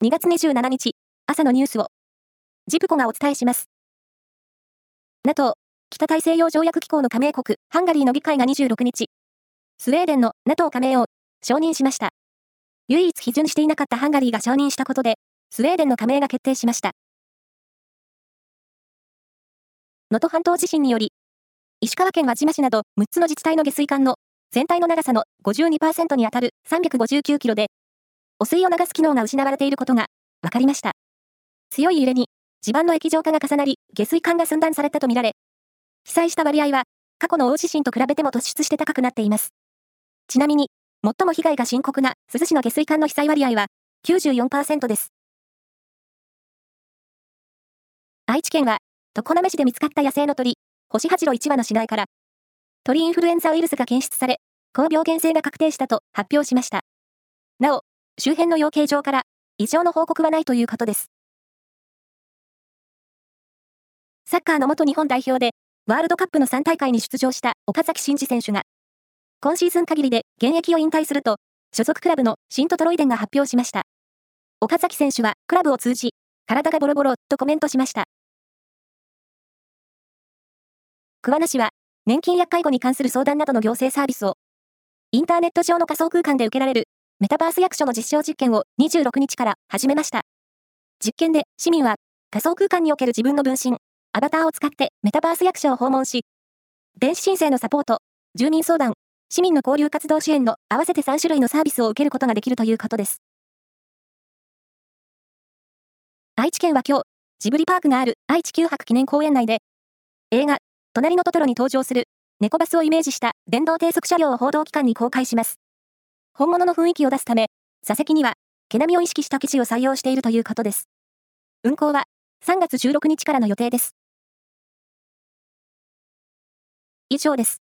2月27日、朝のニュースを、ジプコがお伝えします。NATO、北大西洋条約機構の加盟国、ハンガリーの議会が26日、スウェーデンの NATO 加盟を承認しました。唯一批准していなかったハンガリーが承認したことで、スウェーデンの加盟が決定しました。能登半島地震により、石川県輪島市など6つの自治体の下水管の全体の長さの52%にあたる359キロで汚水を流す機能が失われていることが分かりました。強い揺れに地盤の液状化が重なり、下水管が寸断されたとみられ、被災した割合は過去の大地震と比べても突出して高くなっています。ちなみに、最も被害が深刻な珠洲市の下水管の被災割合は94%です。愛知県は、常滑市で見つかった野生の鳥、星八郎1羽の死骸から、鳥インフルエンザウイルスが検出され、高病原性が確定したと発表しました。なお、周辺の養鶏場から異常の報告はないということです。サッカーの元日本代表で、ワールドカップの3大会に出場した岡崎慎司選手が、今シーズン限りで現役を引退すると、所属クラブのシントトロイデンが発表しました。岡崎選手はクラブを通じ、体がボロボロとコメントしました。桑名市は、年金や介護に関する相談などの行政サービスを、インターネット上の仮想空間で受けられるメタバース役所の実証実験を26日から始めました。実験で市民は仮想空間における自分の分身、アバターを使ってメタバース役所を訪問し、電子申請のサポート、住民相談、市民の交流活動支援の合わせて3種類のサービスを受けることができるということです。愛知県は今日、ジブリパークがある愛知九博記念公園内で、映画、隣のトトロに登場する猫バスをイメージした電動低速車両を報道機関に公開します。本物の雰囲気を出すため、座席には、毛並みを意識した生地を採用しているということです。運行は3月16日からの予定です。以上です。